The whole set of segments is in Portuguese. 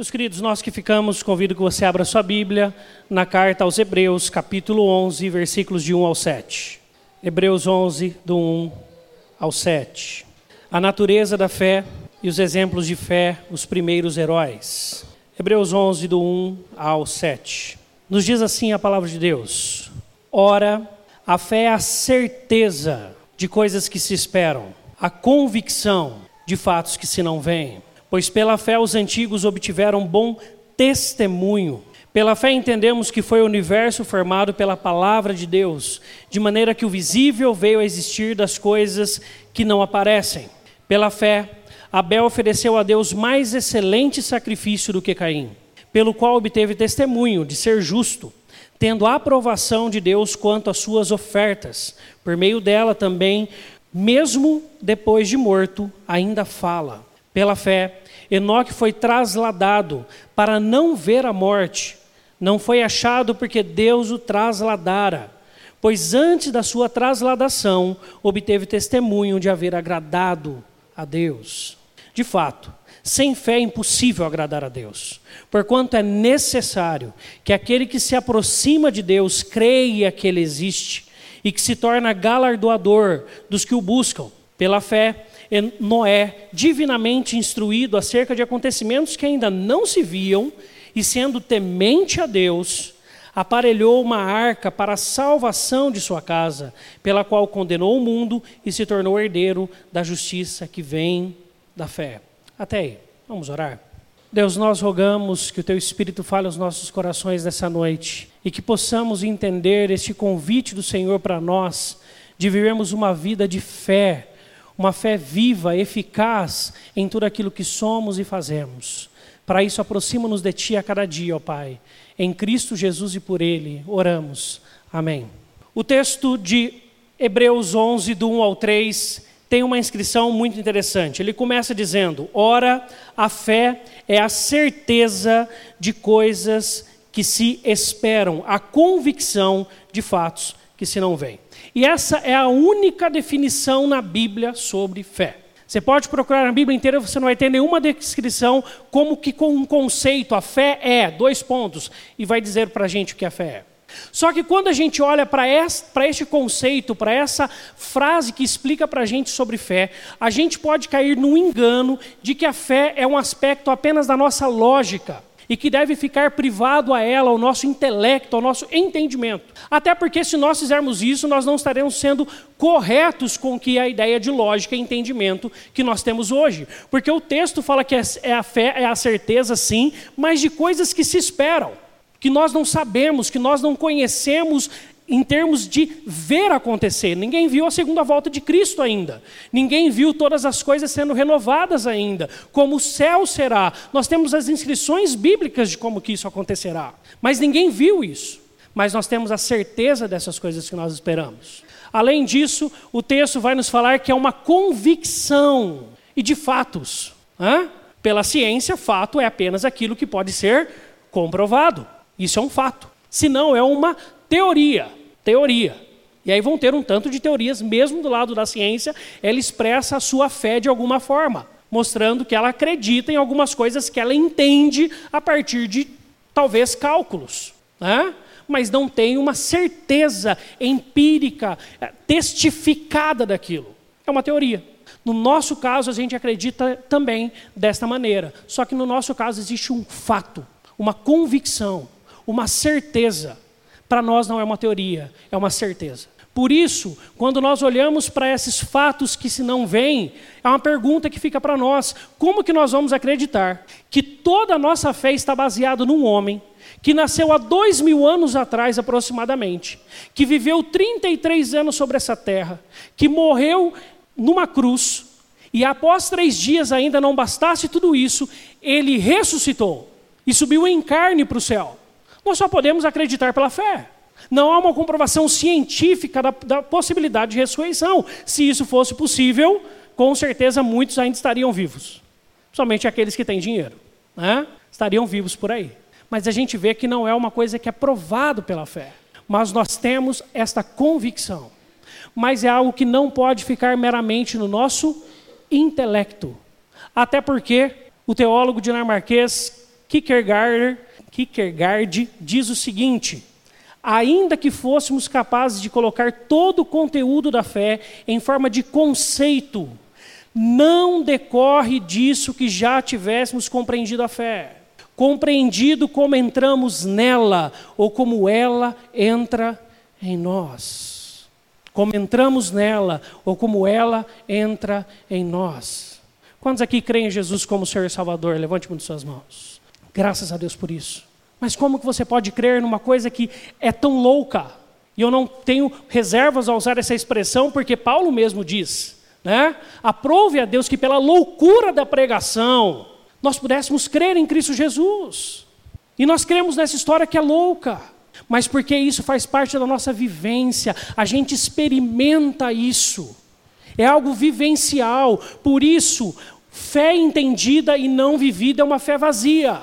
Meus queridos, nós que ficamos, convido que você abra sua Bíblia na carta aos Hebreus, capítulo 11, versículos de 1 ao 7. Hebreus 11, do 1 ao 7. A natureza da fé e os exemplos de fé, os primeiros heróis. Hebreus 11, do 1 ao 7. Nos diz assim a palavra de Deus: Ora, a fé é a certeza de coisas que se esperam, a convicção de fatos que se não veem. Pois pela fé os antigos obtiveram bom testemunho. Pela fé entendemos que foi o universo formado pela palavra de Deus, de maneira que o visível veio a existir das coisas que não aparecem. Pela fé, Abel ofereceu a Deus mais excelente sacrifício do que Caim, pelo qual obteve testemunho de ser justo, tendo a aprovação de Deus quanto às suas ofertas. Por meio dela também, mesmo depois de morto, ainda fala. Pela fé, Enoque foi trasladado para não ver a morte. Não foi achado porque Deus o trasladara, pois antes da sua trasladação obteve testemunho de haver agradado a Deus. De fato, sem fé é impossível agradar a Deus, porquanto é necessário que aquele que se aproxima de Deus creia que Ele existe e que se torna galardoador dos que o buscam. Pela fé, Noé, divinamente instruído acerca de acontecimentos que ainda não se viam, e sendo temente a Deus, aparelhou uma arca para a salvação de sua casa, pela qual condenou o mundo e se tornou herdeiro da justiça que vem da fé. Até aí, vamos orar. Deus, nós rogamos que o Teu Espírito fale aos nossos corações nessa noite e que possamos entender este convite do Senhor para nós de vivermos uma vida de fé, uma fé viva, eficaz em tudo aquilo que somos e fazemos. Para isso, aproxima-nos de Ti a cada dia, ó Pai. Em Cristo Jesus e por Ele, oramos. Amém. O texto de Hebreus 11, do 1 ao 3, tem uma inscrição muito interessante. Ele começa dizendo: Ora, a fé é a certeza de coisas que se esperam, a convicção de fatos que se não veem. E essa é a única definição na Bíblia sobre fé. Você pode procurar na Bíblia inteira, você não vai ter nenhuma descrição como que com um conceito, a fé é, dois pontos, e vai dizer para a gente o que a fé é. Só que quando a gente olha para este conceito, para essa frase que explica para a gente sobre fé, a gente pode cair no engano de que a fé é um aspecto apenas da nossa lógica e que deve ficar privado a ela, ao nosso intelecto, ao nosso entendimento. Até porque, se nós fizermos isso, nós não estaremos sendo corretos com que a ideia de lógica e entendimento que nós temos hoje. Porque o texto fala que é, é a fé é a certeza, sim, mas de coisas que se esperam que nós não sabemos, que nós não conhecemos em termos de ver acontecer. Ninguém viu a segunda volta de Cristo ainda. Ninguém viu todas as coisas sendo renovadas ainda. Como o céu será. Nós temos as inscrições bíblicas de como que isso acontecerá. Mas ninguém viu isso. Mas nós temos a certeza dessas coisas que nós esperamos. Além disso, o texto vai nos falar que é uma convicção e de fatos. Hã? Pela ciência, fato é apenas aquilo que pode ser comprovado. Isso é um fato. Se não, é uma teoria teoria. E aí vão ter um tanto de teorias, mesmo do lado da ciência, ela expressa a sua fé de alguma forma, mostrando que ela acredita em algumas coisas que ela entende a partir de talvez cálculos, né? mas não tem uma certeza empírica, eh, testificada daquilo. É uma teoria. No nosso caso, a gente acredita também desta maneira, só que no nosso caso existe um fato, uma convicção, uma certeza para nós não é uma teoria, é uma certeza. Por isso, quando nós olhamos para esses fatos que se não veem, é uma pergunta que fica para nós: como que nós vamos acreditar que toda a nossa fé está baseada num homem que nasceu há dois mil anos atrás aproximadamente, que viveu 33 anos sobre essa terra, que morreu numa cruz, e após três dias ainda não bastasse tudo isso, ele ressuscitou e subiu em carne para o céu. Nós só podemos acreditar pela fé. Não há uma comprovação científica da, da, possibilidade de ressurreição. Se isso fosse possível, com certeza muitos ainda estariam vivos. Somente aqueles que têm dinheiro. Né? Estariam vivos por aí. Mas a gente vê que não é uma coisa que é provado pela fé. Mas nós temos esta convicção. Mas é algo que não pode ficar meramente no nosso intelecto. Até porque o teólogo dinamarquês Kierkegaard, Kierkegaard diz o seguinte: ainda que fôssemos capazes de colocar todo o conteúdo da fé em forma de conceito, não decorre disso que já tivéssemos compreendido a fé, compreendido como entramos nela ou como ela entra em nós. Como entramos nela ou como ela entra em nós. Quantos aqui creem em Jesus como Senhor e Salvador? Levante uma de suas mãos. Graças a Deus por isso. Mas como que você pode crer numa coisa que é tão louca? E eu não tenho reservas a usar essa expressão, porque Paulo mesmo diz, né? Aprove a Deus que pela loucura da pregação nós pudéssemos crer em Cristo Jesus. E nós cremos nessa história que é louca, mas porque isso faz parte da nossa vivência, a gente experimenta isso. É algo vivencial, por isso, fé entendida e não vivida é uma fé vazia.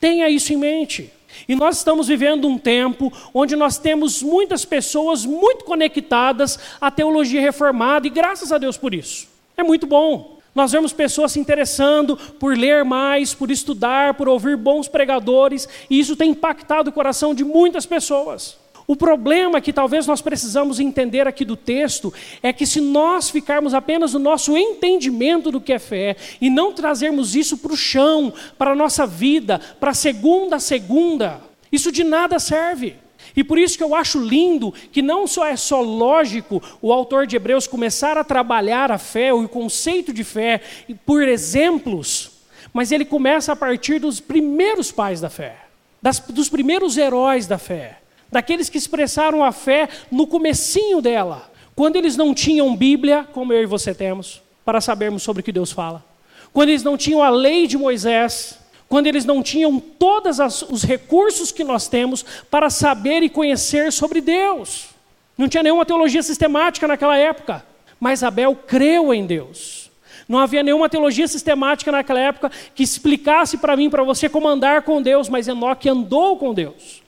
Tenha isso em mente. E nós estamos vivendo um tempo onde nós temos muitas pessoas muito conectadas à teologia reformada, e graças a Deus por isso. É muito bom. Nós vemos pessoas se interessando por ler mais, por estudar, por ouvir bons pregadores, e isso tem impactado o coração de muitas pessoas. O problema que talvez nós precisamos entender aqui do texto é que se nós ficarmos apenas no nosso entendimento do que é fé e não trazermos isso para o chão, para a nossa vida, para segunda a segunda, isso de nada serve. E por isso que eu acho lindo que não só é só lógico o autor de Hebreus começar a trabalhar a fé, o conceito de fé, por exemplos, mas ele começa a partir dos primeiros pais da fé, das, dos primeiros heróis da fé daqueles que expressaram a fé no comecinho dela, quando eles não tinham Bíblia, como eu e você temos, para sabermos sobre o que Deus fala. Quando eles não tinham a lei de Moisés, quando eles não tinham todos os recursos que nós temos para saber e conhecer sobre Deus. Não tinha nenhuma teologia sistemática naquela época, mas Abel creu em Deus. Não havia nenhuma teologia sistemática naquela época que explicasse para mim, para você, como andar com Deus, mas Enoque andou com Deus.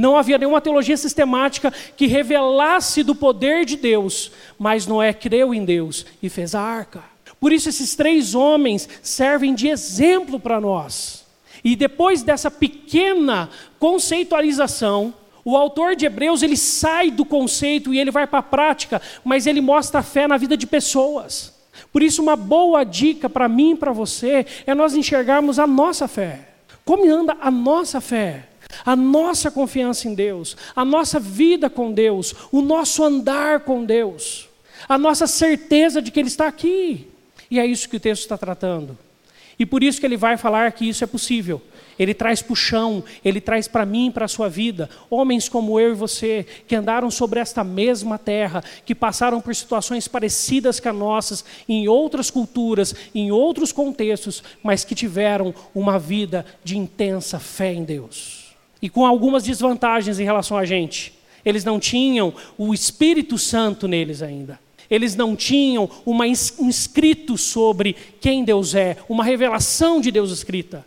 Não havia nenhuma teologia sistemática que revelasse do poder de Deus, mas Noé creu em Deus e fez a arca. Por isso, esses três homens servem de exemplo para nós. E depois dessa pequena conceitualização, o autor de Hebreus ele sai do conceito e ele vai para a prática, mas ele mostra a fé na vida de pessoas. Por isso, uma boa dica para mim e para você é nós enxergarmos a nossa fé. Como anda a nossa fé? A nossa confiança em Deus, a nossa vida com Deus, o nosso andar com Deus, a nossa certeza de que Ele está aqui. E é isso que o texto está tratando. E por isso que ele vai falar que isso é possível. Ele traz para o chão, ele traz para mim para a sua vida, homens como eu e você, que andaram sobre esta mesma terra, que passaram por situações parecidas com as nossas, em outras culturas, em outros contextos, mas que tiveram uma vida de intensa fé em Deus e com algumas desvantagens em relação a gente. Eles não tinham o Espírito Santo neles ainda. Eles não tinham uma, um escrito sobre quem Deus é, uma revelação de Deus escrita.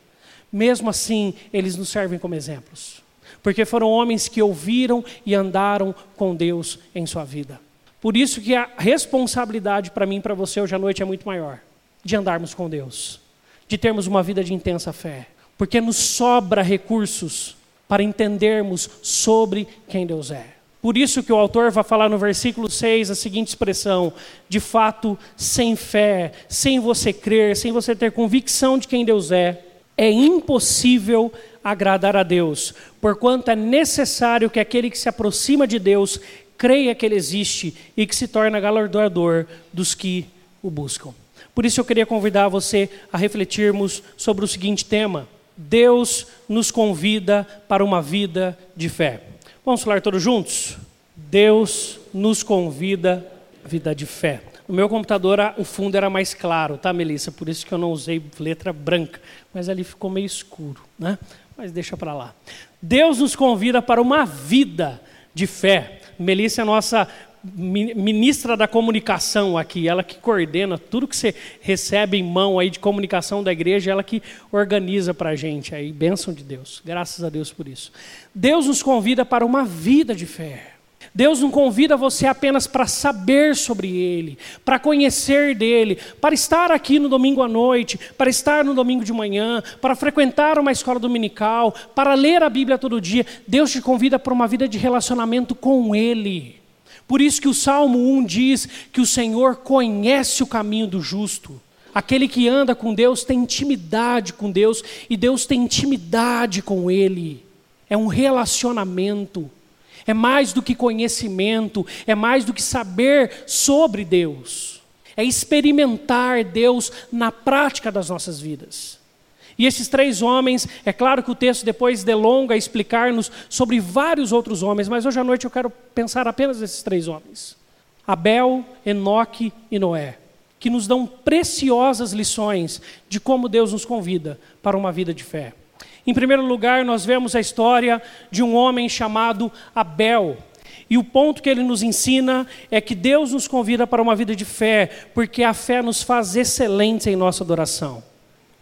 Mesmo assim, eles nos servem como exemplos. Porque foram homens que ouviram e andaram com Deus em sua vida. Por isso que a responsabilidade para mim e para você hoje à noite é muito maior. De andarmos com Deus. De termos uma vida de intensa fé. Porque nos sobra recursos para entendermos sobre quem Deus é. Por isso que o autor vai falar no versículo 6 a seguinte expressão: de fato, sem fé, sem você crer, sem você ter convicção de quem Deus é, é impossível agradar a Deus, porquanto é necessário que aquele que se aproxima de Deus creia que Ele existe e que se torna galardoador dos que o buscam. Por isso eu queria convidar você a refletirmos sobre o seguinte tema: Deus nos convida para uma vida de fé. Vamos falar todos juntos? Deus nos convida vida de fé. No meu computador o fundo era mais claro, tá, Melissa? Por isso que eu não usei letra branca, mas ali ficou meio escuro, né? Mas deixa para lá. Deus nos convida para uma vida de fé. Melissa é a nossa ministra da comunicação aqui, ela que coordena tudo que você recebe em mão aí de comunicação da igreja, ela que organiza para a gente aí, bênção de Deus, graças a Deus por isso. Deus nos convida para uma vida de fé. Deus não convida você apenas para saber sobre Ele, para conhecer dele, para estar aqui no domingo à noite, para estar no domingo de manhã, para frequentar uma escola dominical, para ler a Bíblia todo dia. Deus te convida para uma vida de relacionamento com Ele. Por isso que o Salmo 1 diz que o Senhor conhece o caminho do justo. Aquele que anda com Deus tem intimidade com Deus e Deus tem intimidade com Ele. É um relacionamento. É mais do que conhecimento, é mais do que saber sobre Deus. É experimentar Deus na prática das nossas vidas. E esses três homens, é claro que o texto depois delonga a explicar-nos sobre vários outros homens, mas hoje à noite eu quero pensar apenas nesses três homens: Abel, Enoque e Noé, que nos dão preciosas lições de como Deus nos convida para uma vida de fé. Em primeiro lugar, nós vemos a história de um homem chamado Abel. E o ponto que ele nos ensina é que Deus nos convida para uma vida de fé, porque a fé nos faz excelentes em nossa adoração.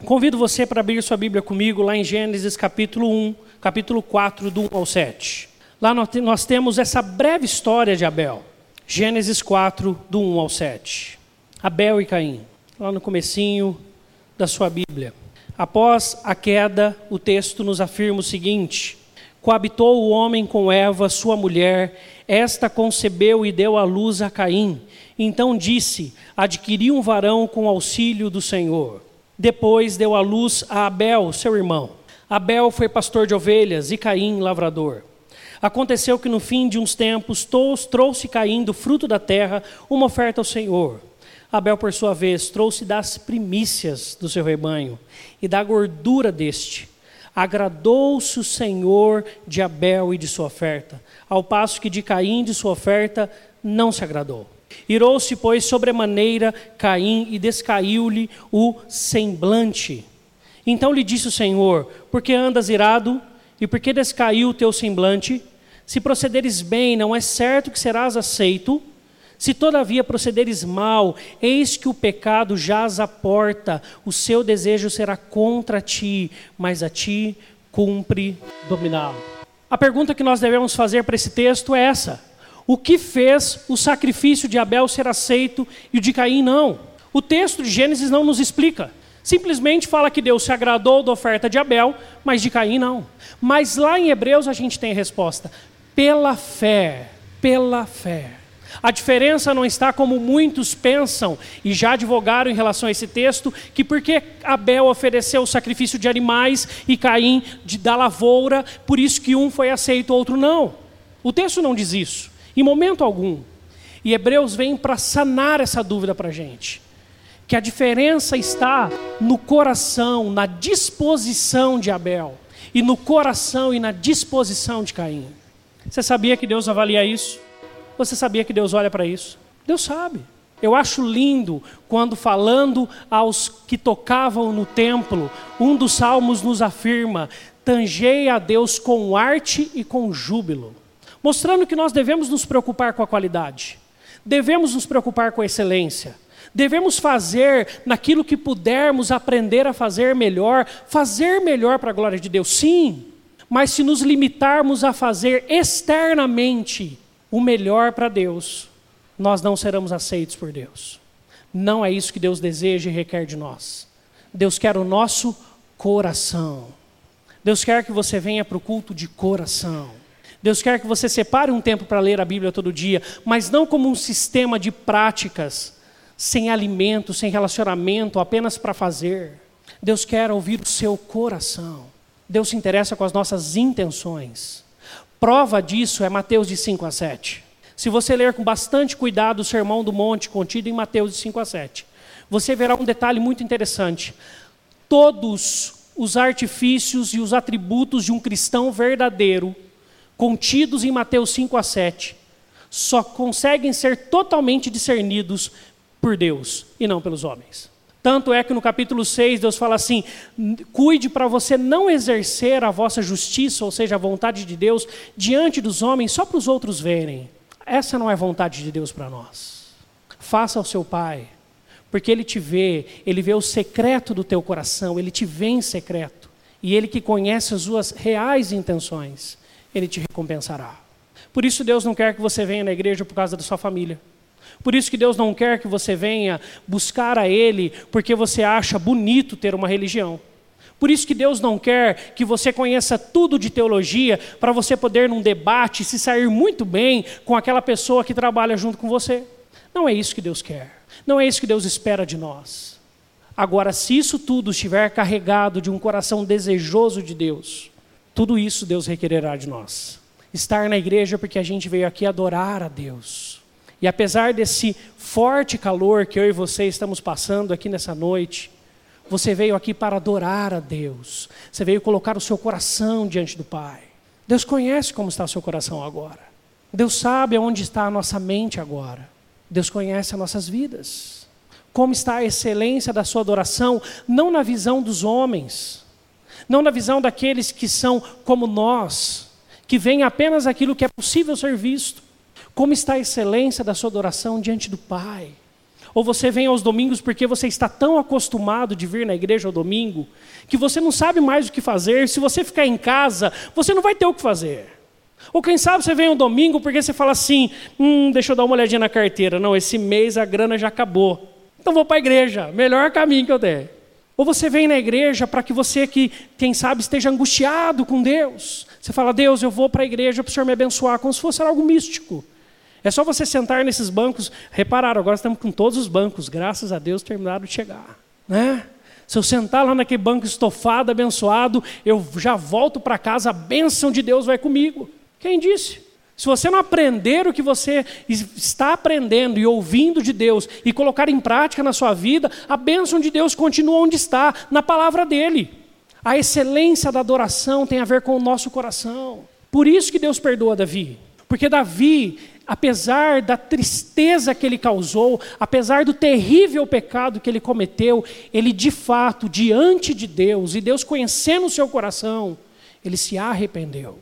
Convido você para abrir sua Bíblia comigo lá em Gênesis capítulo 1, capítulo 4, do 1 ao 7. Lá nós temos essa breve história de Abel. Gênesis 4, do 1 ao 7. Abel e Caim, lá no comecinho da sua Bíblia. Após a queda, o texto nos afirma o seguinte: Coabitou o homem com Eva, sua mulher, esta concebeu e deu à luz a Caim. Então disse: Adquiri um varão com auxílio do Senhor. Depois deu à luz a Abel, seu irmão. Abel foi pastor de ovelhas e Caim lavrador. Aconteceu que no fim de uns tempos trouxe Caim do fruto da terra uma oferta ao Senhor. Abel, por sua vez, trouxe das primícias do seu rebanho e da gordura deste. Agradou-se o Senhor de Abel e de sua oferta, ao passo que de Caim de sua oferta não se agradou. Irou-se, pois, sobremaneira Caim e descaiu-lhe o semblante. Então lhe disse o Senhor: Por que andas irado? E por que descaiu o teu semblante? Se procederes bem, não é certo que serás aceito. Se todavia procederes mal, eis que o pecado jaz à porta, o seu desejo será contra ti, mas a ti cumpre dominá-lo. A pergunta que nós devemos fazer para esse texto é essa: O que fez o sacrifício de Abel ser aceito e o de Caim não? O texto de Gênesis não nos explica. Simplesmente fala que Deus se agradou da oferta de Abel, mas de Caim não. Mas lá em Hebreus a gente tem a resposta: pela fé, pela fé. A diferença não está como muitos pensam e já advogaram em relação a esse texto, que porque Abel ofereceu o sacrifício de animais e Caim de da lavoura, por isso que um foi aceito, outro não. O texto não diz isso, em momento algum. E Hebreus vem para sanar essa dúvida para a gente. Que a diferença está no coração, na disposição de Abel, e no coração e na disposição de Caim. Você sabia que Deus avalia isso? Você sabia que Deus olha para isso? Deus sabe. Eu acho lindo quando, falando aos que tocavam no templo, um dos salmos nos afirma: tangei a Deus com arte e com júbilo, mostrando que nós devemos nos preocupar com a qualidade, devemos nos preocupar com a excelência, devemos fazer naquilo que pudermos aprender a fazer melhor, fazer melhor para a glória de Deus, sim, mas se nos limitarmos a fazer externamente, o melhor para Deus, nós não seremos aceitos por Deus. Não é isso que Deus deseja e requer de nós. Deus quer o nosso coração. Deus quer que você venha para o culto de coração. Deus quer que você separe um tempo para ler a Bíblia todo dia, mas não como um sistema de práticas, sem alimento, sem relacionamento, apenas para fazer. Deus quer ouvir o seu coração. Deus se interessa com as nossas intenções. Prova disso é Mateus de 5 a 7. Se você ler com bastante cuidado o Sermão do Monte contido em Mateus de 5 a 7, você verá um detalhe muito interessante. Todos os artifícios e os atributos de um cristão verdadeiro, contidos em Mateus 5 a 7, só conseguem ser totalmente discernidos por Deus e não pelos homens. Tanto é que no capítulo 6 Deus fala assim: cuide para você não exercer a vossa justiça, ou seja, a vontade de Deus, diante dos homens, só para os outros verem. Essa não é vontade de Deus para nós. Faça ao seu pai, porque ele te vê, ele vê o secreto do teu coração, ele te vê em secreto. E ele que conhece as suas reais intenções, ele te recompensará. Por isso Deus não quer que você venha na igreja por causa da sua família. Por isso que Deus não quer que você venha buscar a Ele porque você acha bonito ter uma religião. Por isso que Deus não quer que você conheça tudo de teologia para você poder num debate se sair muito bem com aquela pessoa que trabalha junto com você. Não é isso que Deus quer. Não é isso que Deus espera de nós. Agora, se isso tudo estiver carregado de um coração desejoso de Deus, tudo isso Deus requererá de nós. Estar na igreja porque a gente veio aqui adorar a Deus. E apesar desse forte calor que eu e você estamos passando aqui nessa noite, você veio aqui para adorar a Deus. Você veio colocar o seu coração diante do Pai. Deus conhece como está o seu coração agora. Deus sabe onde está a nossa mente agora. Deus conhece as nossas vidas. Como está a excelência da sua adoração, não na visão dos homens, não na visão daqueles que são como nós, que veem apenas aquilo que é possível ser visto, como está a excelência da sua adoração diante do Pai? Ou você vem aos domingos porque você está tão acostumado de vir na igreja ao domingo, que você não sabe mais o que fazer. Se você ficar em casa, você não vai ter o que fazer. Ou quem sabe você vem ao domingo porque você fala assim: hum, deixa eu dar uma olhadinha na carteira. Não, esse mês a grana já acabou. Então vou para a igreja, melhor caminho que eu der. Ou você vem na igreja para que você que, quem sabe, esteja angustiado com Deus. Você fala, Deus, eu vou para a igreja para o Senhor me abençoar, como se fosse algo místico. É só você sentar nesses bancos. Repararam, agora estamos com todos os bancos, graças a Deus terminaram de chegar. Né? Se eu sentar lá naquele banco estofado, abençoado, eu já volto para casa, a bênção de Deus vai comigo. Quem disse? Se você não aprender o que você está aprendendo e ouvindo de Deus e colocar em prática na sua vida, a bênção de Deus continua onde está, na palavra dele. A excelência da adoração tem a ver com o nosso coração. Por isso que Deus perdoa Davi. Porque Davi, apesar da tristeza que ele causou, apesar do terrível pecado que ele cometeu, ele de fato, diante de Deus, e Deus conhecendo o seu coração, ele se arrependeu.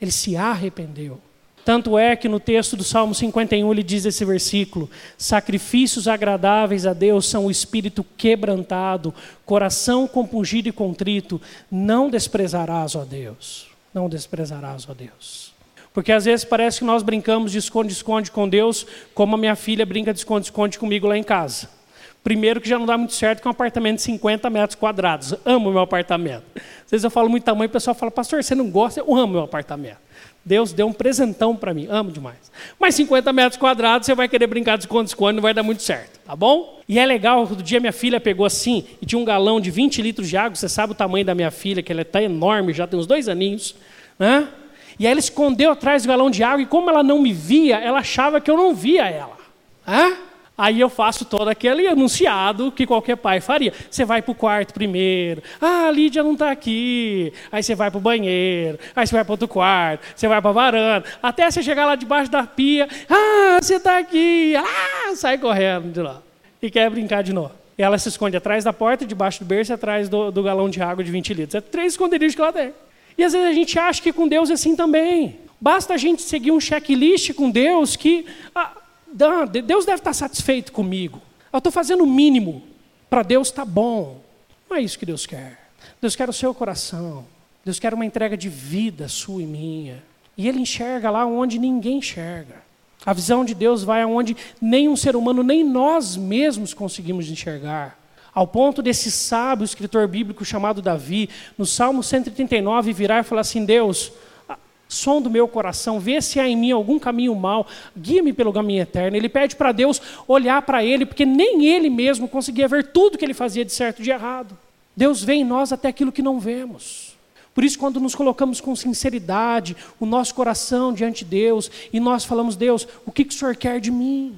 Ele se arrependeu. Tanto é que no texto do Salmo 51 ele diz esse versículo: Sacrifícios agradáveis a Deus são o espírito quebrantado, coração compungido e contrito, não desprezarás, ó Deus. Não desprezarás, ó Deus. Porque às vezes parece que nós brincamos de esconde-esconde com Deus, como a minha filha brinca de esconde-esconde comigo lá em casa. Primeiro que já não dá muito certo com um apartamento de 50 metros quadrados. Amo meu apartamento. Às vezes eu falo muito tamanho, o pessoal fala, pastor, você não gosta? Eu amo meu apartamento. Deus deu um presentão para mim, amo demais. Mas 50 metros quadrados, você vai querer brincar de esconde-esconde, não vai dar muito certo, tá bom? E é legal, outro dia minha filha pegou assim, e tinha um galão de 20 litros de água, você sabe o tamanho da minha filha, que ela está enorme, já tem uns dois aninhos, né? E ela escondeu atrás do galão de água, e como ela não me via, ela achava que eu não via ela. Hã? Aí eu faço todo aquele anunciado que qualquer pai faria. Você vai para o quarto primeiro. Ah, a Lídia não está aqui. Aí você vai para o banheiro. Aí você vai para outro quarto. Você vai para a varanda. Até você chegar lá debaixo da pia. Ah, você está aqui. Ah, sai correndo de lá. E quer brincar de novo. Ela se esconde atrás da porta, debaixo do berço atrás do, do galão de água de 20 litros. É três esconderijos que ela tem. E às vezes a gente acha que com Deus é assim também. Basta a gente seguir um checklist com Deus que ah, Deus deve estar satisfeito comigo. Eu estou fazendo o mínimo. Para Deus está bom. Não é isso que Deus quer. Deus quer o seu coração. Deus quer uma entrega de vida sua e minha. E Ele enxerga lá onde ninguém enxerga. A visão de Deus vai aonde nenhum ser humano, nem nós mesmos conseguimos enxergar. Ao ponto desse sábio escritor bíblico chamado Davi, no Salmo 139, virar e falar assim: Deus, som do meu coração, vê se há em mim algum caminho mau, guia-me pelo caminho eterno. Ele pede para Deus olhar para ele, porque nem ele mesmo conseguia ver tudo que ele fazia de certo e de errado. Deus vê em nós até aquilo que não vemos. Por isso, quando nos colocamos com sinceridade, o nosso coração diante de Deus, e nós falamos, Deus, o que, que o Senhor quer de mim?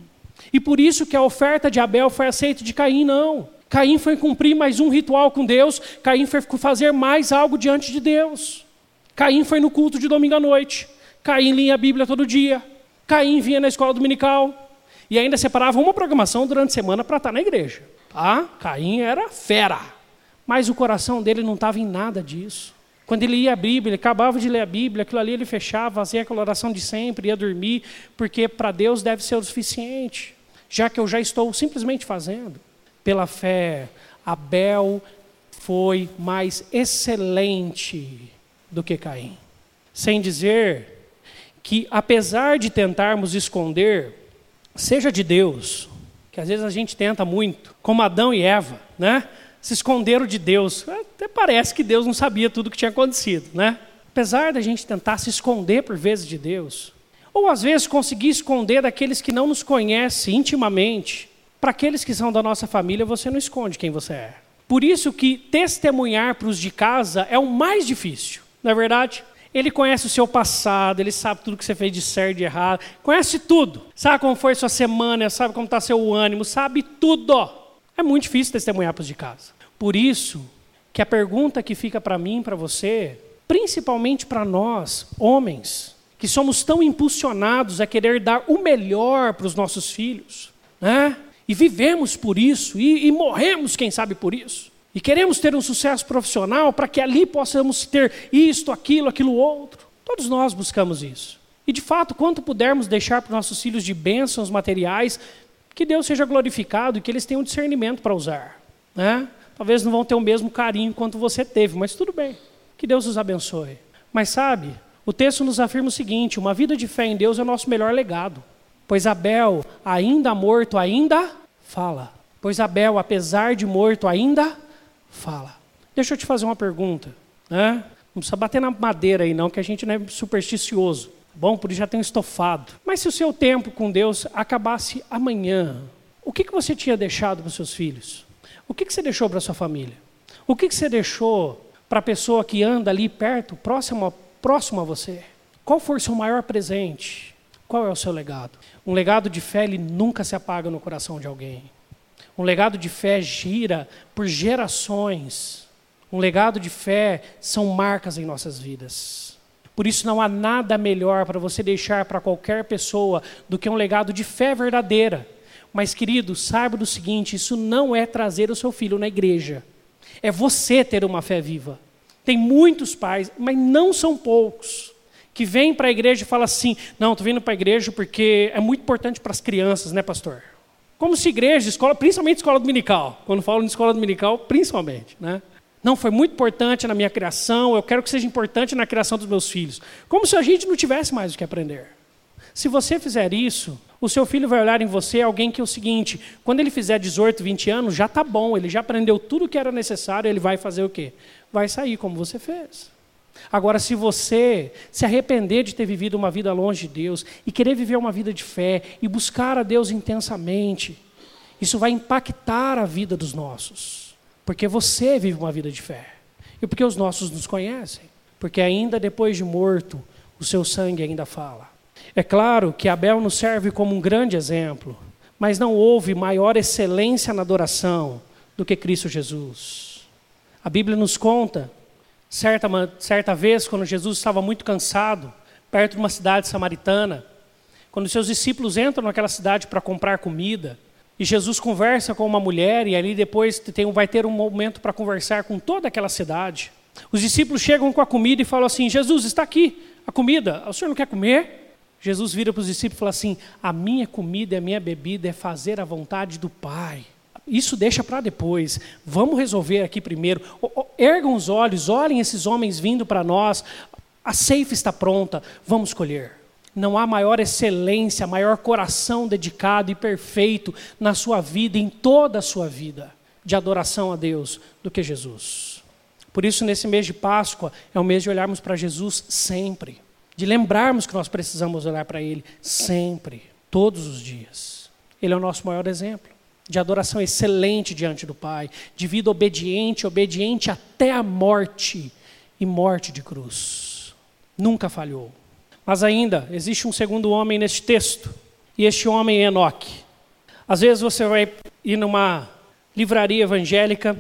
E por isso que a oferta de Abel foi aceita de Caim, não. Caim foi cumprir mais um ritual com Deus, Caim foi fazer mais algo diante de Deus. Caim foi no culto de domingo à noite, Caim lia a Bíblia todo dia, Caim vinha na escola dominical e ainda separava uma programação durante a semana para estar na igreja. Tá? Caim era fera, mas o coração dele não estava em nada disso. Quando ele lia a Bíblia, ele acabava de ler a Bíblia, aquilo ali ele fechava, fazia aquela oração de sempre, ia dormir, porque para Deus deve ser o suficiente, já que eu já estou simplesmente fazendo pela fé, Abel foi mais excelente do que Caim. Sem dizer que, apesar de tentarmos esconder, seja de Deus, que às vezes a gente tenta muito, como Adão e Eva, né? Se esconderam de Deus. Até parece que Deus não sabia tudo o que tinha acontecido, né? Apesar da gente tentar se esconder por vezes de Deus, ou às vezes conseguir esconder daqueles que não nos conhecem intimamente, para aqueles que são da nossa família, você não esconde quem você é. Por isso que testemunhar para os de casa é o mais difícil, não é verdade? Ele conhece o seu passado, ele sabe tudo que você fez de certo e de errado, conhece tudo. Sabe como foi sua semana, sabe como está seu ânimo, sabe tudo. É muito difícil testemunhar para os de casa. Por isso que a pergunta que fica para mim, para você, principalmente para nós, homens, que somos tão impulsionados a querer dar o melhor para os nossos filhos, né? E vivemos por isso, e, e morremos, quem sabe, por isso. E queremos ter um sucesso profissional para que ali possamos ter isto, aquilo, aquilo outro. Todos nós buscamos isso. E de fato, quanto pudermos deixar para os nossos filhos de bênçãos materiais, que Deus seja glorificado e que eles tenham discernimento para usar. Né? Talvez não vão ter o mesmo carinho quanto você teve, mas tudo bem. Que Deus os abençoe. Mas sabe, o texto nos afirma o seguinte: uma vida de fé em Deus é o nosso melhor legado. Pois Abel, ainda morto, ainda fala. Pois Abel, apesar de morto, ainda fala. Deixa eu te fazer uma pergunta. Né? Não precisa bater na madeira aí, não, que a gente não é supersticioso. Tá bom, por isso já tem um estofado. Mas se o seu tempo com Deus acabasse amanhã, o que, que você tinha deixado para os seus filhos? O que, que você deixou para a sua família? O que, que você deixou para a pessoa que anda ali perto, próximo próximo a você? Qual foi o seu maior presente? Qual é o seu legado? Um legado de fé ele nunca se apaga no coração de alguém. Um legado de fé gira por gerações. Um legado de fé são marcas em nossas vidas. Por isso não há nada melhor para você deixar para qualquer pessoa do que um legado de fé verdadeira. Mas, querido, saiba do seguinte: isso não é trazer o seu filho na igreja. É você ter uma fé viva. Tem muitos pais, mas não são poucos, que vêm para a igreja e falam assim: não, estou vindo para a igreja porque é muito importante para as crianças, né, pastor? Como se igreja, escola, principalmente escola dominical, quando falo em escola dominical, principalmente, né? Não, foi muito importante na minha criação, eu quero que seja importante na criação dos meus filhos. Como se a gente não tivesse mais o que aprender. Se você fizer isso, o seu filho vai olhar em você alguém que é o seguinte: quando ele fizer 18, 20 anos, já está bom, ele já aprendeu tudo o que era necessário, ele vai fazer o quê? vai sair como você fez. Agora, se você se arrepender de ter vivido uma vida longe de Deus e querer viver uma vida de fé e buscar a Deus intensamente, isso vai impactar a vida dos nossos, porque você vive uma vida de fé e porque os nossos nos conhecem, porque ainda depois de morto, o seu sangue ainda fala. É claro que Abel nos serve como um grande exemplo, mas não houve maior excelência na adoração do que Cristo Jesus. A Bíblia nos conta, certa, certa vez, quando Jesus estava muito cansado, perto de uma cidade samaritana, quando seus discípulos entram naquela cidade para comprar comida, e Jesus conversa com uma mulher, e ali depois tem, vai ter um momento para conversar com toda aquela cidade. Os discípulos chegam com a comida e falam assim: Jesus, está aqui a comida, o senhor não quer comer? Jesus vira para os discípulos e fala assim: A minha comida e a minha bebida é fazer a vontade do Pai. Isso deixa para depois. Vamos resolver aqui primeiro. Ergam os olhos, olhem esses homens vindo para nós. A ceifa está pronta, vamos colher. Não há maior excelência, maior coração dedicado e perfeito na sua vida, em toda a sua vida, de adoração a Deus, do que Jesus. Por isso, nesse mês de Páscoa, é o mês de olharmos para Jesus sempre, de lembrarmos que nós precisamos olhar para Ele sempre, todos os dias. Ele é o nosso maior exemplo de adoração excelente diante do Pai, de vida obediente, obediente até a morte e morte de cruz. Nunca falhou. Mas ainda existe um segundo homem neste texto, e este homem é Enoque. Às vezes você vai ir numa livraria evangélica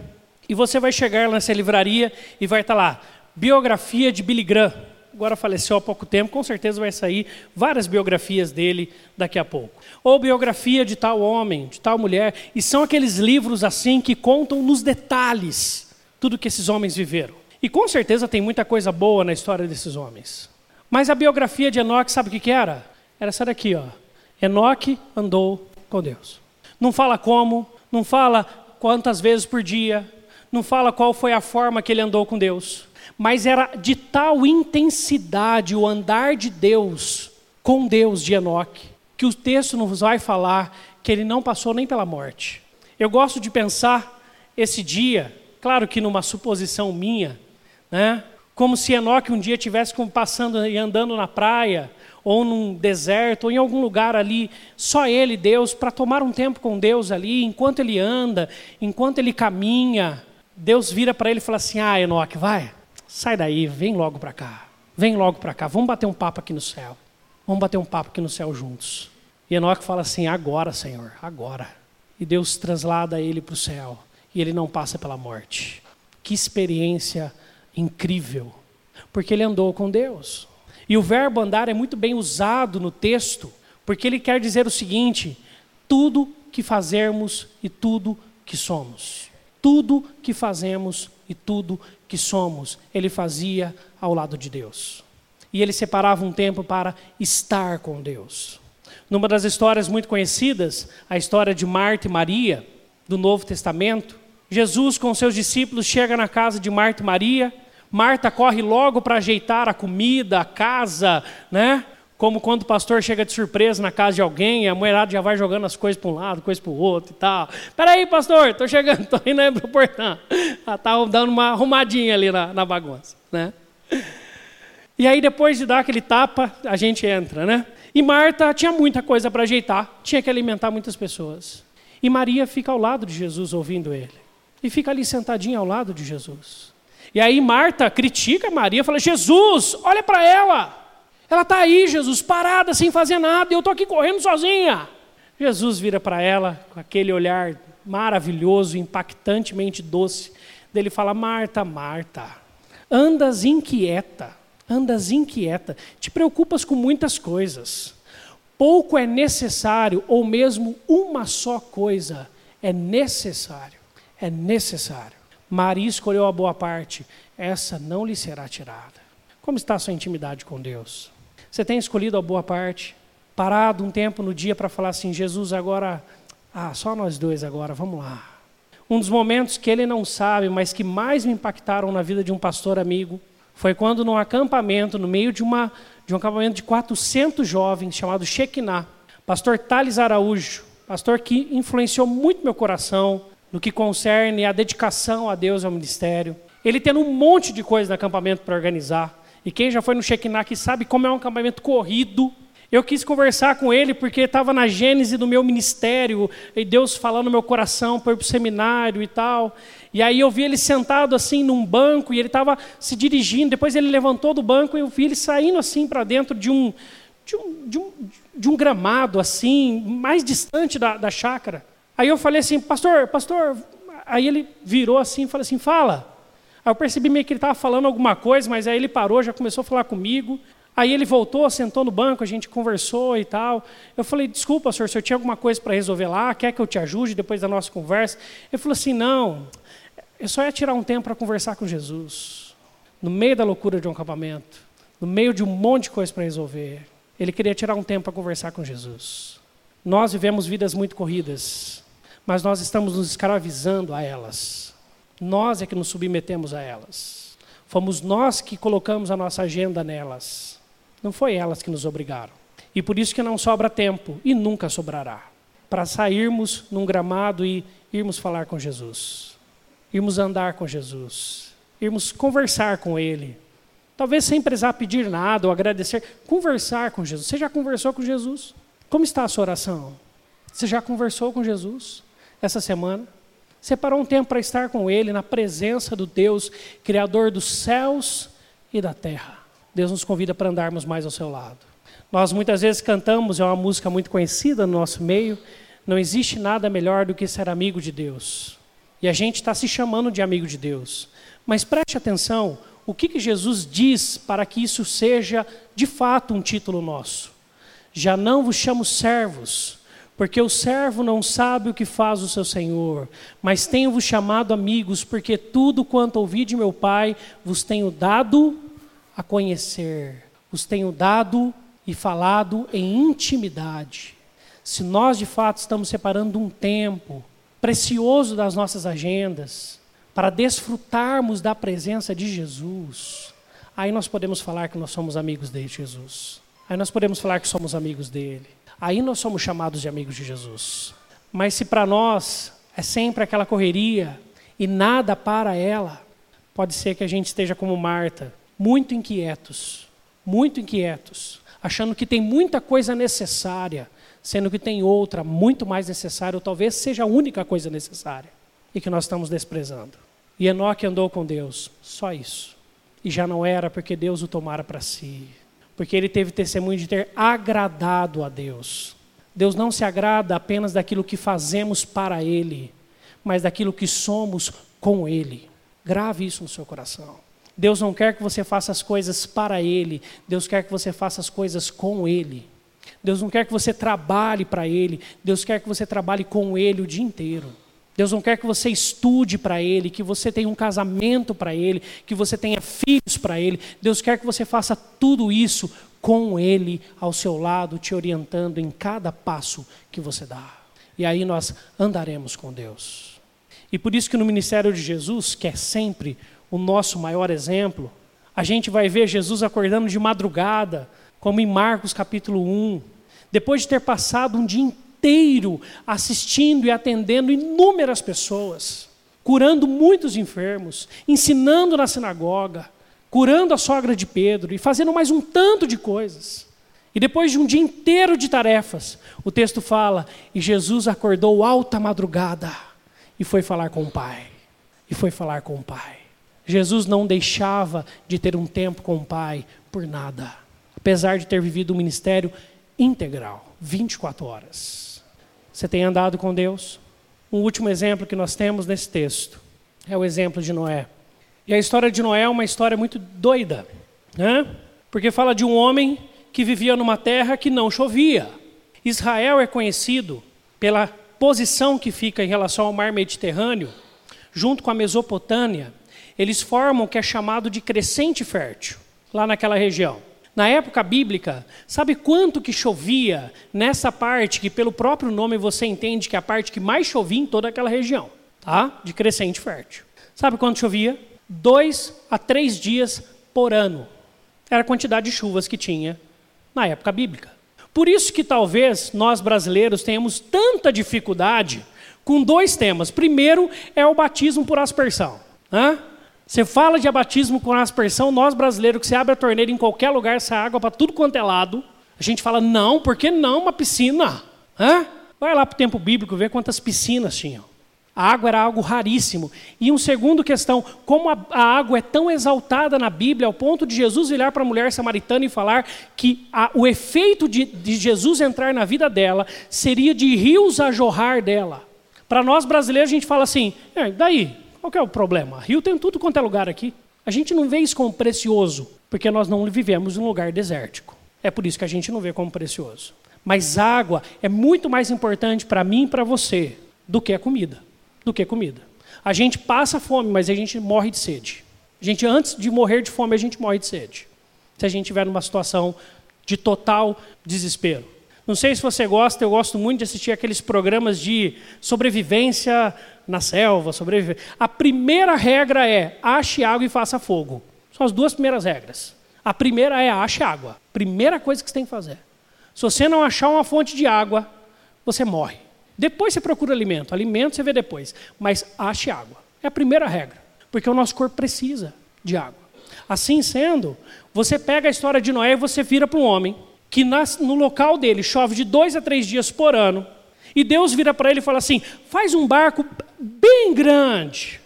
e você vai chegar nessa livraria e vai estar lá, biografia de Billy Graham agora faleceu há pouco tempo, com certeza vai sair várias biografias dele daqui a pouco. Ou biografia de tal homem, de tal mulher, e são aqueles livros assim que contam nos detalhes tudo que esses homens viveram. E com certeza tem muita coisa boa na história desses homens. Mas a biografia de Enoque, sabe o que, que era? Era essa daqui, ó. Enoque andou com Deus. Não fala como, não fala quantas vezes por dia, não fala qual foi a forma que ele andou com Deus mas era de tal intensidade o andar de Deus com Deus de Enoque, que o texto nos vai falar que ele não passou nem pela morte. Eu gosto de pensar esse dia, claro que numa suposição minha, né? Como se Enoque um dia tivesse passando e andando na praia, ou num deserto, ou em algum lugar ali, só ele, Deus, para tomar um tempo com Deus ali, enquanto ele anda, enquanto ele caminha, Deus vira para ele e fala assim: Ah, Enoque, vai, sai daí, vem logo para cá, vem logo para cá, vamos bater um papo aqui no céu, vamos bater um papo aqui no céu juntos. E Enoque fala assim: Agora, Senhor, agora. E Deus translada ele para o céu, e ele não passa pela morte. Que experiência incrível, porque ele andou com Deus. E o verbo andar é muito bem usado no texto, porque ele quer dizer o seguinte: tudo que fazermos e tudo que somos. Tudo que fazemos e tudo que somos, ele fazia ao lado de Deus. E ele separava um tempo para estar com Deus. Numa das histórias muito conhecidas, a história de Marta e Maria, do Novo Testamento, Jesus com seus discípulos chega na casa de Marta e Maria Marta corre logo para ajeitar a comida, a casa, né? Como quando o pastor chega de surpresa na casa de alguém, a mulherada já vai jogando as coisas para um lado, coisas para o outro e tal. Peraí, pastor, estou chegando, estou indo aí para o portão. Ela está dando uma arrumadinha ali na, na bagunça, né? E aí, depois de dar aquele tapa, a gente entra, né? E Marta tinha muita coisa para ajeitar, tinha que alimentar muitas pessoas. E Maria fica ao lado de Jesus ouvindo ele. E fica ali sentadinha ao lado de Jesus. E aí Marta critica Maria, fala: Jesus, olha para ela. Ela está aí, Jesus, parada, sem fazer nada, e eu estou aqui correndo sozinha. Jesus vira para ela com aquele olhar maravilhoso, impactantemente doce, dele fala: Marta, Marta, andas inquieta, andas inquieta, te preocupas com muitas coisas. Pouco é necessário, ou mesmo uma só coisa é necessário. É necessário. Maria escolheu a boa parte, essa não lhe será tirada. Como está a sua intimidade com Deus? Você tem escolhido a boa parte? Parado um tempo no dia para falar assim: Jesus, agora, ah, só nós dois agora, vamos lá. Um dos momentos que ele não sabe, mas que mais me impactaram na vida de um pastor amigo, foi quando num acampamento, no meio de, uma, de um acampamento de 400 jovens, chamado Shekinah, pastor Thales Araújo, pastor que influenciou muito meu coração, no que concerne a dedicação a Deus e ao ministério. Ele tendo um monte de coisa no acampamento para organizar. E quem já foi no Shekinah sabe como é um acampamento corrido. Eu quis conversar com ele porque estava na gênese do meu ministério, e Deus falando no meu coração para ir para o seminário e tal. E aí eu vi ele sentado assim num banco e ele estava se dirigindo. Depois ele levantou do banco e eu vi ele saindo assim para dentro de um, de um, de, um, de um gramado assim, mais distante da, da chácara. Aí eu falei assim, pastor, pastor. Aí ele virou assim e falou assim: fala. Aí eu percebi meio que ele estava falando alguma coisa, mas aí ele parou, já começou a falar comigo. Aí ele voltou, sentou no banco, a gente conversou e tal. Eu falei, desculpa, senhor, se eu tinha alguma coisa para resolver lá, quer que eu te ajude depois da nossa conversa? Ele falou assim, não, eu só ia tirar um tempo para conversar com Jesus. No meio da loucura de um acampamento, no meio de um monte de coisa para resolver. Ele queria tirar um tempo para conversar com Jesus. Nós vivemos vidas muito corridas mas nós estamos nos escravizando a elas. Nós é que nos submetemos a elas. Fomos nós que colocamos a nossa agenda nelas. Não foi elas que nos obrigaram. E por isso que não sobra tempo e nunca sobrará para sairmos num gramado e irmos falar com Jesus. Irmos andar com Jesus. Irmos conversar com ele. Talvez sem precisar pedir nada ou agradecer, conversar com Jesus. Você já conversou com Jesus? Como está a sua oração? Você já conversou com Jesus? essa semana. Separou um tempo para estar com Ele, na presença do Deus, Criador dos céus e da terra. Deus nos convida para andarmos mais ao seu lado. Nós muitas vezes cantamos, é uma música muito conhecida no nosso meio, não existe nada melhor do que ser amigo de Deus. E a gente está se chamando de amigo de Deus. Mas preste atenção, o que, que Jesus diz para que isso seja de fato um título nosso? Já não vos chamo servos, porque o servo não sabe o que faz o seu senhor, mas tenho-vos chamado amigos, porque tudo quanto ouvi de meu Pai vos tenho dado a conhecer, vos tenho dado e falado em intimidade. Se nós de fato estamos separando um tempo precioso das nossas agendas para desfrutarmos da presença de Jesus, aí nós podemos falar que nós somos amigos de Jesus. aí nós podemos falar que somos amigos dele. Aí nós somos chamados de amigos de Jesus. Mas se para nós é sempre aquela correria e nada para ela, pode ser que a gente esteja como Marta, muito inquietos, muito inquietos, achando que tem muita coisa necessária, sendo que tem outra muito mais necessária, ou talvez seja a única coisa necessária, e que nós estamos desprezando. E Enoque andou com Deus, só isso. E já não era porque Deus o tomara para si, porque ele teve testemunho de ter agradado a Deus. Deus não se agrada apenas daquilo que fazemos para Ele, mas daquilo que somos com Ele. Grave isso no seu coração. Deus não quer que você faça as coisas para Ele, Deus quer que você faça as coisas com Ele. Deus não quer que você trabalhe para Ele, Deus quer que você trabalhe com Ele o dia inteiro. Deus não quer que você estude para Ele, que você tenha um casamento para Ele, que você tenha filhos para Ele. Deus quer que você faça tudo isso com Ele ao seu lado, te orientando em cada passo que você dá. E aí nós andaremos com Deus. E por isso que no ministério de Jesus, que é sempre o nosso maior exemplo, a gente vai ver Jesus acordando de madrugada, como em Marcos capítulo 1, depois de ter passado um dia inteiro assistindo e atendendo inúmeras pessoas, curando muitos enfermos, ensinando na sinagoga, curando a sogra de Pedro e fazendo mais um tanto de coisas. E depois de um dia inteiro de tarefas, o texto fala: e Jesus acordou alta madrugada e foi falar com o Pai. E foi falar com o Pai. Jesus não deixava de ter um tempo com o Pai por nada, apesar de ter vivido um ministério integral, 24 horas. Você tem andado com Deus? Um último exemplo que nós temos nesse texto é o exemplo de Noé. E a história de Noé é uma história muito doida, né? Porque fala de um homem que vivia numa terra que não chovia. Israel é conhecido pela posição que fica em relação ao mar Mediterrâneo, junto com a Mesopotâmia, eles formam o que é chamado de crescente fértil, lá naquela região. Na época bíblica, sabe quanto que chovia nessa parte que pelo próprio nome você entende que é a parte que mais chovia em toda aquela região, tá? De crescente fértil. Sabe quanto chovia? Dois a três dias por ano. Era a quantidade de chuvas que tinha na época bíblica. Por isso que talvez nós brasileiros tenhamos tanta dificuldade com dois temas. Primeiro é o batismo por aspersão. Né? Você fala de batismo com aspersão, nós brasileiros, que você abre a torneira em qualquer lugar, sai água para tudo quanto é lado. A gente fala, não, por que não uma piscina? Hã? Vai lá para o tempo bíblico, ver quantas piscinas tinham. A água era algo raríssimo. E um segundo questão, como a, a água é tão exaltada na Bíblia, ao ponto de Jesus virar para a mulher samaritana e falar que a, o efeito de, de Jesus entrar na vida dela seria de rios a jorrar dela. Para nós brasileiros, a gente fala assim, é, daí, qual é o problema? Rio tem tudo quanto é lugar aqui. A gente não vê isso como precioso, porque nós não vivemos em um lugar desértico. É por isso que a gente não vê como precioso. Mas água é muito mais importante para mim e para você do que a comida. Do que comida. A gente passa fome, mas a gente morre de sede. A gente, antes de morrer de fome, a gente morre de sede. Se a gente estiver numa situação de total desespero. Não sei se você gosta, eu gosto muito de assistir aqueles programas de sobrevivência na selva, sobreviver. A primeira regra é ache água e faça fogo. São as duas primeiras regras. A primeira é ache água. Primeira coisa que você tem que fazer. Se você não achar uma fonte de água, você morre. Depois você procura alimento. Alimento você vê depois. Mas ache água. É a primeira regra. Porque o nosso corpo precisa de água. Assim sendo, você pega a história de Noé e você vira para um homem que no local dele chove de dois a três dias por ano, e Deus vira para ele e fala assim: faz um barco bem grande.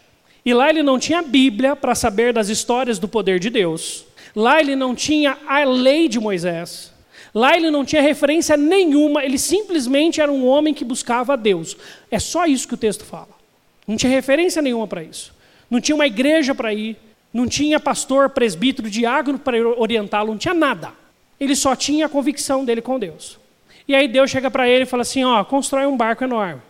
E lá ele não tinha Bíblia para saber das histórias do poder de Deus. Lá ele não tinha a lei de Moisés. Lá ele não tinha referência nenhuma, ele simplesmente era um homem que buscava a Deus. É só isso que o texto fala. Não tinha referência nenhuma para isso. Não tinha uma igreja para ir, não tinha pastor, presbítero, diácono para orientá-lo, não tinha nada. Ele só tinha a convicção dele com Deus. E aí Deus chega para ele e fala assim: ó, constrói um barco enorme.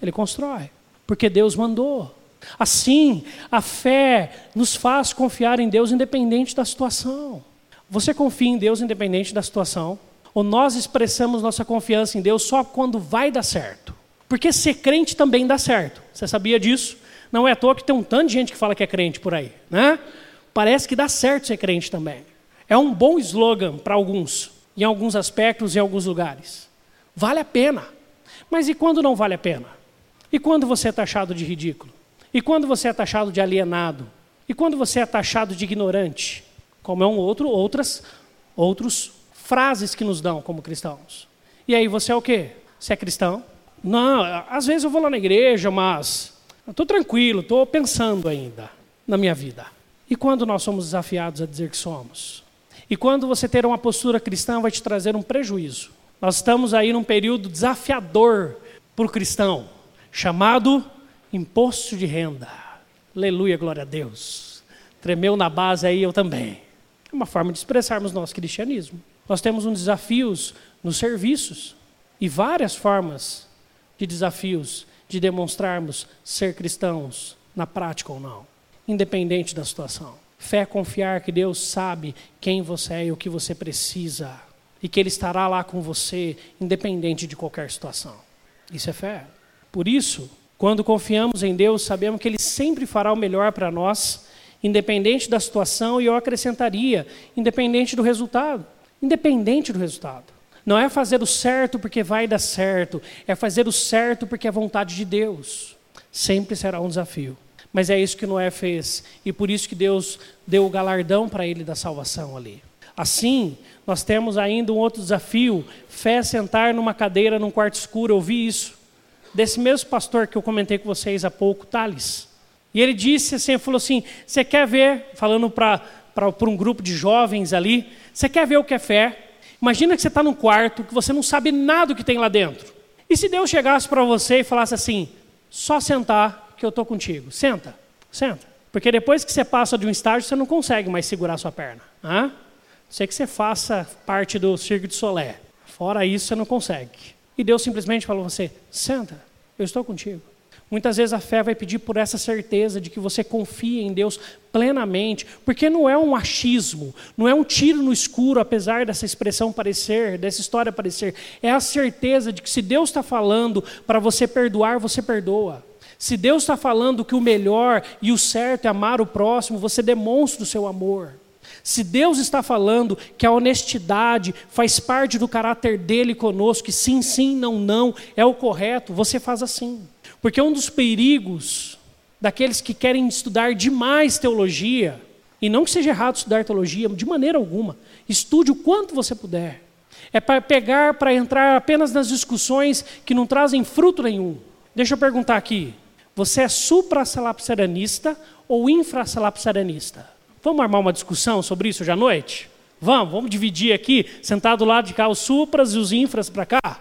Ele constrói, porque Deus mandou. Assim, a fé nos faz confiar em Deus independente da situação. Você confia em Deus independente da situação? Ou nós expressamos nossa confiança em Deus só quando vai dar certo? Porque ser crente também dá certo. Você sabia disso? Não é à toa que tem um tanto de gente que fala que é crente por aí, né? Parece que dá certo ser crente também. É um bom slogan para alguns. em alguns aspectos, em alguns lugares. Vale a pena. Mas e quando não vale a pena? E quando você é taxado de ridículo? E quando você é taxado de alienado? E quando você é taxado de ignorante? Como é um outro, outras, outros frases que nos dão como cristãos. E aí você é o quê? Você é cristão? Não, às vezes eu vou lá na igreja, mas estou tranquilo, estou pensando ainda na minha vida. E quando nós somos desafiados a dizer que somos? E quando você ter uma postura cristã vai te trazer um prejuízo. Nós estamos aí num período desafiador para o cristão, chamado imposto de renda. Aleluia, glória a Deus. Tremeu na base aí eu também. É uma forma de expressarmos nosso cristianismo. Nós temos um desafios nos serviços e várias formas de desafios de demonstrarmos ser cristãos na prática ou não, independente da situação. Fé é confiar que Deus sabe quem você é e o que você precisa, e que Ele estará lá com você, independente de qualquer situação. Isso é fé. Por isso, quando confiamos em Deus, sabemos que Ele sempre fará o melhor para nós, independente da situação, e eu acrescentaria, independente do resultado. Independente do resultado. Não é fazer o certo porque vai dar certo, é fazer o certo porque é vontade de Deus. Sempre será um desafio. Mas é isso que Noé fez. E por isso que Deus deu o galardão para ele da salvação ali. Assim, nós temos ainda um outro desafio: fé sentar numa cadeira num quarto escuro. Eu vi isso. Desse mesmo pastor que eu comentei com vocês há pouco, Thales. E ele disse assim: falou assim, você quer ver, falando para um grupo de jovens ali, você quer ver o que é fé? Imagina que você está num quarto que você não sabe nada do que tem lá dentro. E se Deus chegasse para você e falasse assim: só sentar que eu estou contigo. Senta, senta. Porque depois que você passa de um estágio, você não consegue mais segurar sua perna. Hã? Sei que você faça parte do Circo de Solé. Fora isso, você não consegue. E Deus simplesmente falou você: senta, eu estou contigo. Muitas vezes a fé vai pedir por essa certeza de que você confia em Deus plenamente, porque não é um achismo, não é um tiro no escuro, apesar dessa expressão parecer, dessa história parecer. É a certeza de que se Deus está falando para você perdoar, você perdoa. Se Deus está falando que o melhor e o certo é amar o próximo, você demonstra o seu amor. Se Deus está falando que a honestidade faz parte do caráter dele conosco, que sim, sim, não, não é o correto, você faz assim. Porque um dos perigos daqueles que querem estudar demais teologia, e não que seja errado estudar teologia, de maneira alguma, estude o quanto você puder. É para pegar, para entrar apenas nas discussões que não trazem fruto nenhum. Deixa eu perguntar aqui: você é suprassalapsaranista ou infrassalapsaranista? Vamos armar uma discussão sobre isso hoje à noite? Vamos, vamos dividir aqui, sentar do lado de cá os supras e os infras para cá.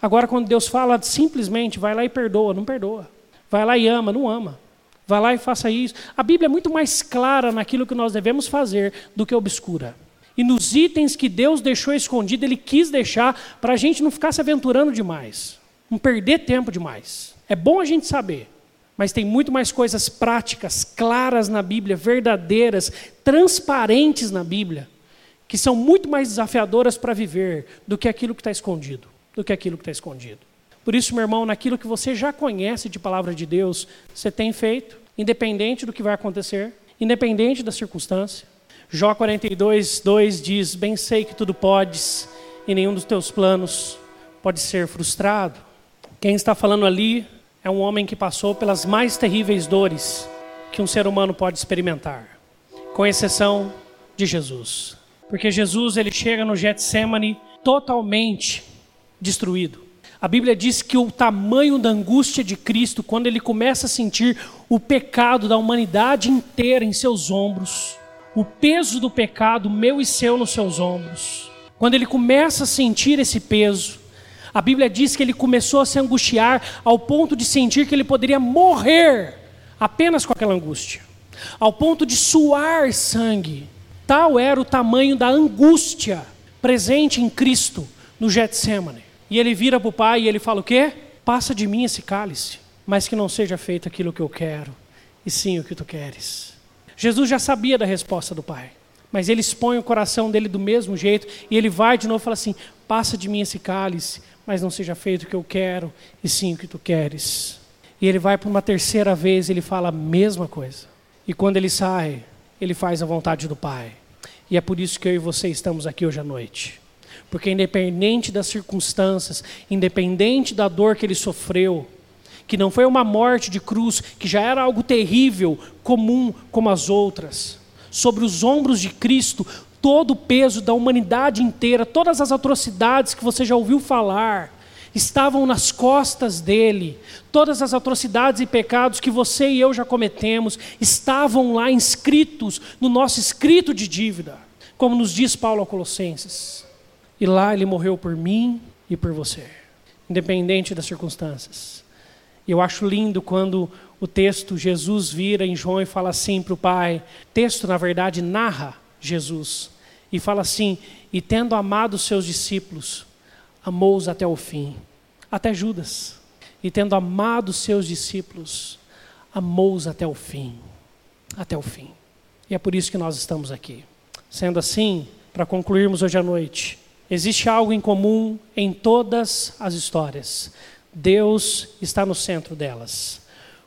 Agora, quando Deus fala simplesmente, vai lá e perdoa, não perdoa. Vai lá e ama, não ama. Vai lá e faça isso. A Bíblia é muito mais clara naquilo que nós devemos fazer do que obscura. E nos itens que Deus deixou escondido, Ele quis deixar para a gente não ficar se aventurando demais, não perder tempo demais. É bom a gente saber. Mas tem muito mais coisas práticas, claras na Bíblia, verdadeiras, transparentes na Bíblia, que são muito mais desafiadoras para viver do que aquilo que está escondido, do que aquilo que está escondido. Por isso, meu irmão, naquilo que você já conhece de palavra de Deus, você tem feito, independente do que vai acontecer, independente da circunstância. Jó 42, 2 diz: Bem sei que tudo podes, e nenhum dos teus planos pode ser frustrado. Quem está falando ali é um homem que passou pelas mais terríveis dores que um ser humano pode experimentar, com exceção de Jesus. Porque Jesus ele chega no Getsemane totalmente destruído. A Bíblia diz que o tamanho da angústia de Cristo, quando ele começa a sentir o pecado da humanidade inteira em seus ombros, o peso do pecado meu e seu nos seus ombros, quando ele começa a sentir esse peso, a Bíblia diz que ele começou a se angustiar ao ponto de sentir que ele poderia morrer apenas com aquela angústia, ao ponto de suar sangue. Tal era o tamanho da angústia presente em Cristo no Getsemane. E ele vira para o pai e ele fala o quê? Passa de mim esse cálice, mas que não seja feito aquilo que eu quero, e sim o que tu queres. Jesus já sabia da resposta do pai, mas ele expõe o coração dele do mesmo jeito, e ele vai de novo e fala assim: passa de mim esse cálice, mas não seja feito o que eu quero, e sim o que tu queres. E ele vai para uma terceira vez, ele fala a mesma coisa. E quando ele sai, ele faz a vontade do Pai. E é por isso que eu e você estamos aqui hoje à noite. Porque independente das circunstâncias, independente da dor que ele sofreu, que não foi uma morte de cruz, que já era algo terrível, comum como as outras, sobre os ombros de Cristo, todo o peso da humanidade inteira, todas as atrocidades que você já ouviu falar, estavam nas costas dele. Todas as atrocidades e pecados que você e eu já cometemos estavam lá inscritos no nosso escrito de dívida, como nos diz Paulo a Colossenses. E lá ele morreu por mim e por você, independente das circunstâncias. Eu acho lindo quando o texto Jesus vira em João e fala assim para o Pai. O texto, na verdade, narra Jesus e fala assim: E tendo amado seus discípulos, amou-os até o fim, até Judas. E tendo amado seus discípulos, amou-os até o fim, até o fim. E é por isso que nós estamos aqui. Sendo assim, para concluirmos hoje à noite, existe algo em comum em todas as histórias. Deus está no centro delas.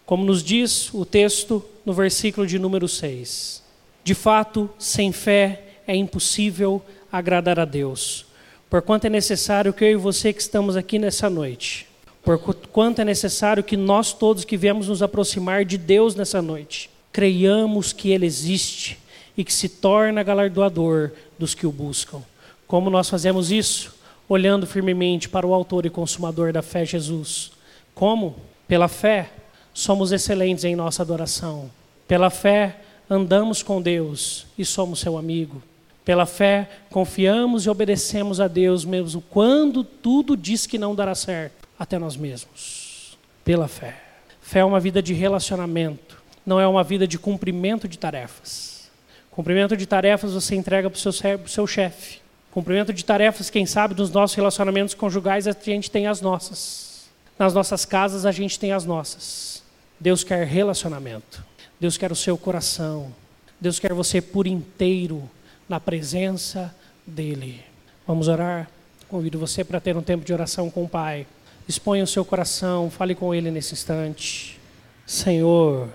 Como nos diz o texto no versículo de número 6. De fato, sem fé é impossível agradar a Deus Porquanto é necessário que eu e você que estamos aqui nessa noite, porquanto é necessário que nós todos que viemos nos aproximar de Deus nessa noite, creiamos que Ele existe e que se torna galardoador dos que o buscam. Como nós fazemos isso? Olhando firmemente para o Autor e Consumador da fé, Jesus. Como? Pela fé, somos excelentes em nossa adoração. Pela fé, andamos com Deus e somos seu amigo. Pela fé, confiamos e obedecemos a Deus mesmo quando tudo diz que não dará certo, até nós mesmos. Pela fé. Fé é uma vida de relacionamento, não é uma vida de cumprimento de tarefas. Cumprimento de tarefas você entrega para o seu, seu chefe. Cumprimento de tarefas, quem sabe, nos nossos relacionamentos conjugais a gente tem as nossas. Nas nossas casas a gente tem as nossas. Deus quer relacionamento. Deus quer o seu coração. Deus quer você por inteiro na presença dEle. Vamos orar? Convido você para ter um tempo de oração com o Pai. Exponha o seu coração, fale com Ele nesse instante. Senhor,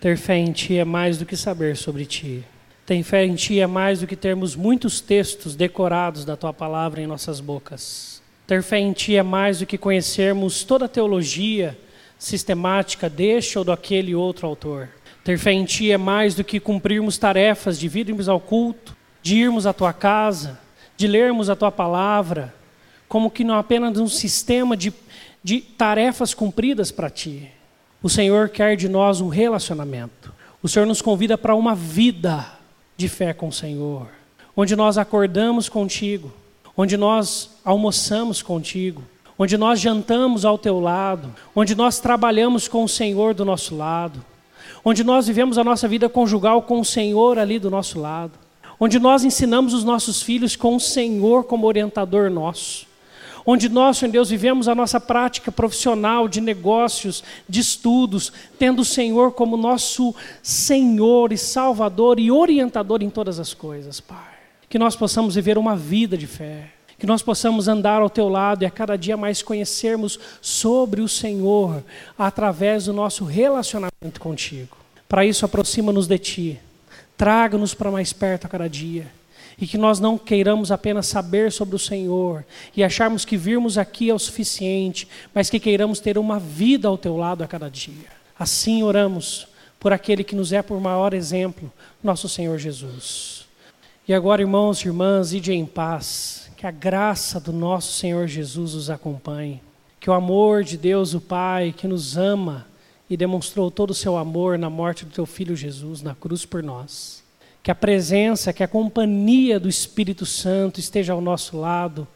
ter fé em Ti é mais do que saber sobre Ti. Ter fé em Ti é mais do que termos muitos textos decorados da Tua palavra em nossas bocas. Ter fé em Ti é mais do que conhecermos toda a teologia sistemática deste ou daquele outro autor. Ter fé em Ti é mais do que cumprirmos tarefas de virmos ao culto, de irmos à tua casa, de lermos a tua palavra, como que não apenas um sistema de, de tarefas cumpridas para ti. O Senhor quer de nós um relacionamento. O Senhor nos convida para uma vida de fé com o Senhor, onde nós acordamos contigo, onde nós almoçamos contigo, onde nós jantamos ao teu lado, onde nós trabalhamos com o Senhor do nosso lado, onde nós vivemos a nossa vida conjugal com o Senhor ali do nosso lado onde nós ensinamos os nossos filhos com o Senhor como orientador nosso, onde nós, Senhor Deus, vivemos a nossa prática profissional de negócios, de estudos, tendo o Senhor como nosso Senhor e Salvador e orientador em todas as coisas, Pai. Que nós possamos viver uma vida de fé, que nós possamos andar ao Teu lado e a cada dia mais conhecermos sobre o Senhor através do nosso relacionamento contigo. Para isso, aproxima-nos de Ti Traga-nos para mais perto a cada dia. E que nós não queiramos apenas saber sobre o Senhor e acharmos que virmos aqui é o suficiente, mas que queiramos ter uma vida ao teu lado a cada dia. Assim oramos por aquele que nos é por maior exemplo, nosso Senhor Jesus. E agora, irmãos e irmãs, ide em paz, que a graça do nosso Senhor Jesus os acompanhe, que o amor de Deus, o Pai, que nos ama, e demonstrou todo o seu amor na morte do teu filho Jesus na cruz por nós. Que a presença, que a companhia do Espírito Santo esteja ao nosso lado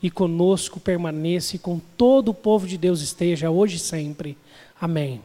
e conosco permaneça e com todo o povo de Deus esteja hoje e sempre. Amém.